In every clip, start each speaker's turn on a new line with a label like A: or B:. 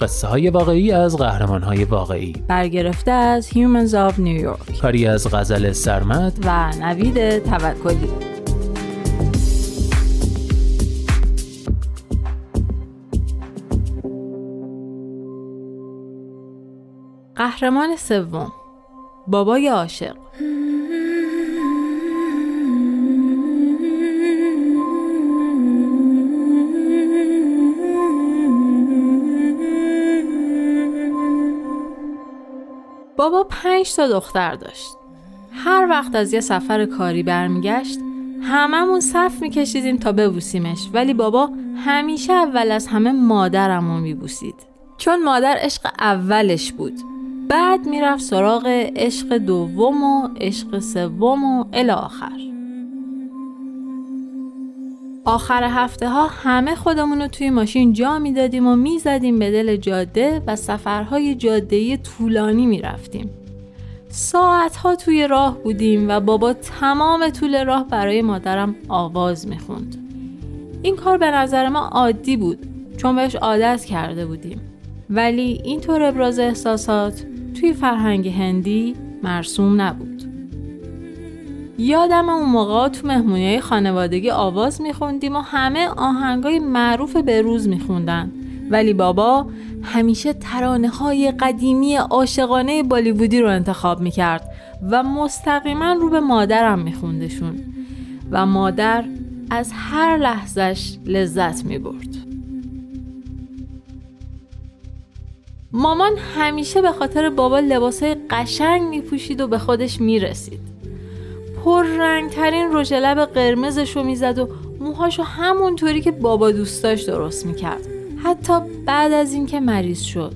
A: قصه های واقعی از قهرمان های واقعی.
B: برگرفته از Humans of New York.
A: کاری از غزل سرمد.
B: و نوید توکلی. قهرمان سوم. بابای عاشق. بابا پنج تا دختر داشت. هر وقت از یه سفر کاری برمیگشت هممون صف میکشیدیم تا ببوسیمش. ولی بابا همیشه اول از همه مادرمو میبوسید. چون مادر عشق اولش بود. بعد می‌رفت سراغ عشق دوم و عشق سوم و الی آخر. آخر هفته ها همه خودمون رو توی ماشین جا می‌دادیم و می‌زدیم به دل جاده و سفرهای جاده طولانی می‌رفتیم. ساعت ها توی راه بودیم و بابا تمام طول راه برای مادرم آواز می‌خوند. این کار به نظر ما عادی بود چون بهش عادت کرده بودیم. ولی اینطور ابراز احساسات توی فرهنگ هندی مرسوم نبود. یادم اون موقع تو مهمونی خانوادگی آواز میخوندیم و همه آهنگای معروف بروز میخوندن. ولی بابا همیشه ترانه های قدیمی عاشقانه بالیوودی رو انتخاب می‌کرد و مستقیما رو به مادرم میخوندشون و مادر از هر لحظش لذت می‌برد. مامان همیشه به خاطر بابا لباسهای قشنگ میپوشید و به خودش می‌رسید. پر رنگ ترین رژ لب قرمزش رو می‌زد و موهاشو همونطوری که بابا دوستاش درست می‌کرد. حتی بعد از اینکه مریض شد.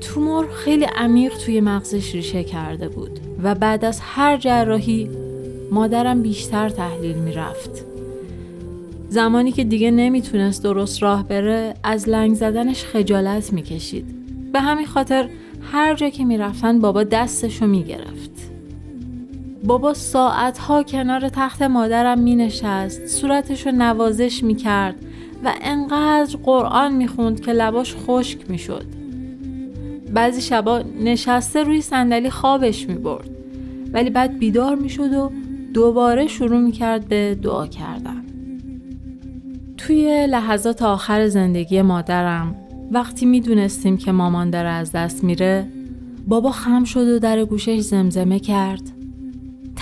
B: تومور خیلی عمیق توی مغزش ریشه کرده بود و بعد از هر جراحی مادرم بیشتر تحلیل می‌رفت. زمانی که دیگه نمی‌تونست درست راه بره از لنگ زدنش خجالت می‌کشید. به همین خاطر هر جا که می‌رفتن بابا دستشو می‌گرفت. بابا ساعتها کنار تخت مادرم می نشست صورتش رو نوازش می کرد و انقدر قرآن می خوند که لباش خشک می شد. بعضی شبا نشسته روی صندلی خوابش می برد ولی بعد بیدار می شد و دوباره شروع می کرد به دعا کردن. توی لحظات آخر زندگی مادرم وقتی می دونستیم که مامان داره از دست میره بابا خم شد و در گوشش زمزمه کرد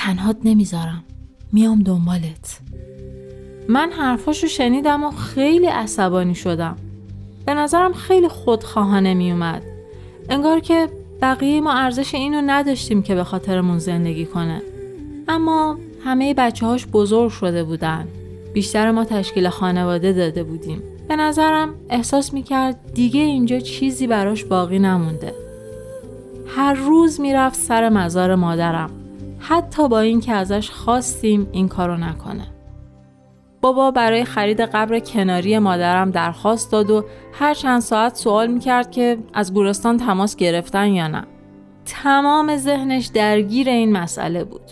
B: تنهات نمی‌ذارم. میام دنبالت. من حرفاشو شنیدم و خیلی عصبانی شدم. به نظرم خیلی خودخواهانه میومد. انگار که بقیه ما ارزش اینو نداشتیم که به خاطرمون زندگی کنه. اما همه بچه هاش بزرگ شده بودن. بیشتر ما تشکیل خانواده داده بودیم. به نظرم احساس می‌کرد دیگه اینجا چیزی براش باقی نمونده. هر روز می‌رفت سر مزار مادرم. حتی با اینکه ازش خواستیم این کارو نکنه. بابا برای خرید قبر کناری مادرم درخواست داد و هر چند ساعت سوال می‌کرد که از گورستان تماس گرفتن یا نه. تمام ذهنش درگیر این مسئله بود.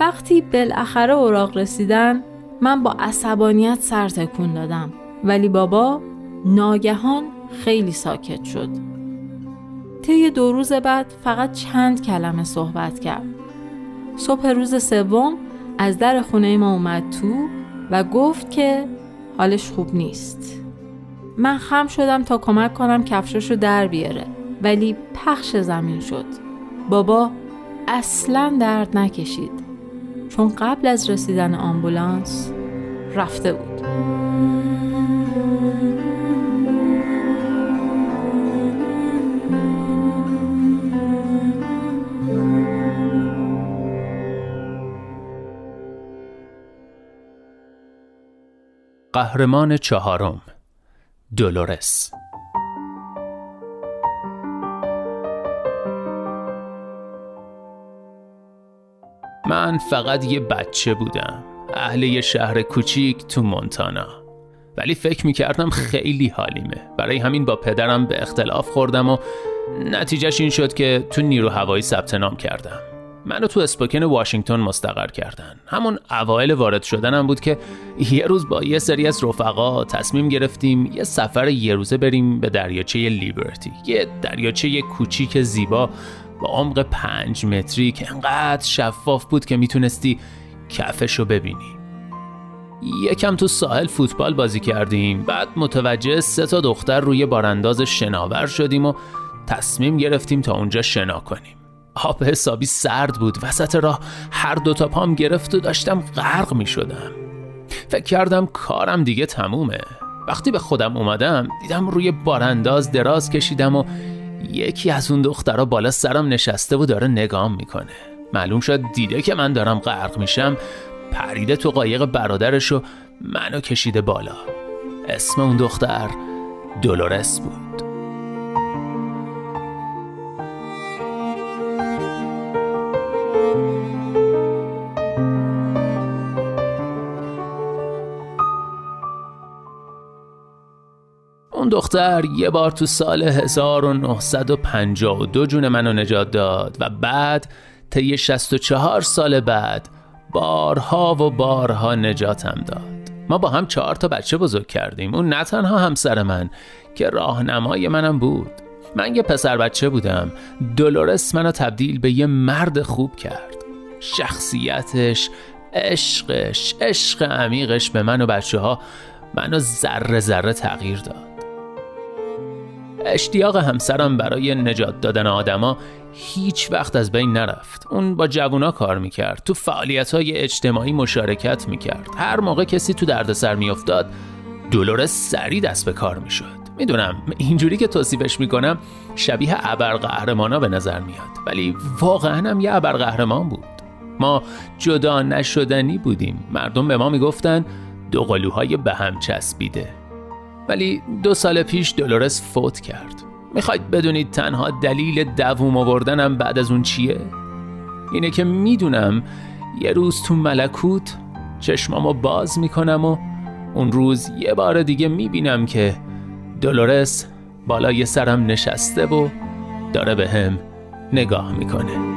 B: وقتی بالاخره اوراق رسیدن من با عصبانیت سر تکون دادم ولی بابا ناگهان خیلی ساکت شد. طی دو روز بعد فقط چند کلمه صحبت کرد. صبح روز سوم از در خونه ما اومد تو و گفت که حالش خوب نیست. من خم شدم تا کمک کنم کفشش رو در بیاره ولی پخش زمین شد. بابا اصلا درد نکشید چون قبل از رسیدن آمبولانس رفته بود.
A: قهرمان چهارم دولورس. من فقط یه بچه بودم اهل یه شهر کوچیک تو مونتانا. ولی فکر می‌کردم خیلی حالیمه. برای همین با پدرم به اختلاف خوردم و نتیجهش این شد که تو نیرو هوایی ثبت نام کردم. منو تو اسپوکن واشنگتن مستقر کردن. همون اوایل وارد شدنم بود که یه روز با یه سری از رفقا تصمیم گرفتیم یه سفر یه روزه بریم به دریاچه لیبرتی. یه دریاچه کوچیک زیبا با عمق پنج متری که انقدر شفاف بود که می‌تونستی کفش رو ببینی. یکم تو ساحل فوتبال بازی کردیم بعد متوجه سه تا دختر روی بارانداز شناور شدیم و تصمیم گرفتیم تا اونجا شنا کنیم. آب حسابی سرد بود. وسط راه هر دو تا پام گرفت و داشتم غرق می شدم. فکر کردم کارم دیگه تمومه. وقتی به خودم اومدم دیدم روی بارانداز دراز کشیدم و یکی از اون دخترها بالا سرم نشسته و داره نگام می‌کنه. معلوم شد دیده که من دارم غرق میشم. پریده تو قایق برادرش و منو کشیده بالا. اسم اون دختر دولورس بود. اون دختر یه بار تو سال 1952 جون منو نجات داد و بعد طی 64 سال بعد بارها و بارها نجاتم داد. ما با هم چهار تا بچه بزرگ کردیم. اون نه تنها همسر من که راهنمای منم بود. من یه پسر بچه بودم. دولورس منو تبدیل به یه مرد خوب کرد. شخصیتش عشقش عشق عمیقش به من و بچه ها منو ذره ذره تغییر داد. اشتیاق همسرم برای نجات دادن آدما هیچ وقت از بین نرفت. اون با جوونا کار می‌کرد تو فعالیت های اجتماعی مشارکت می‌کرد. هر موقع کسی تو دردسر میافتاد دولورس سری دست به کار می‌شد. می‌دونم اینجوری که توصیفش می‌کنم شبیه ابرقهرمانا به نظر میاد. ولی واقعا هم یه ابرقهرمان بود. ما جدا نشدنی بودیم. مردم به ما می‌گفتن دو قلوهای به هم چسبیده. ولی دو سال پیش دولورس فوت کرد می‌خواید بدونید تنها دلیل دووم آوردنم بعد از اون چیه؟ اینه که می‌دونم یه روز تو ملکوت چشمامو باز می‌کنم و اون روز یه بار دیگه می‌بینم که دولورس بالای سرم نشسته و داره به هم نگاه می‌کنه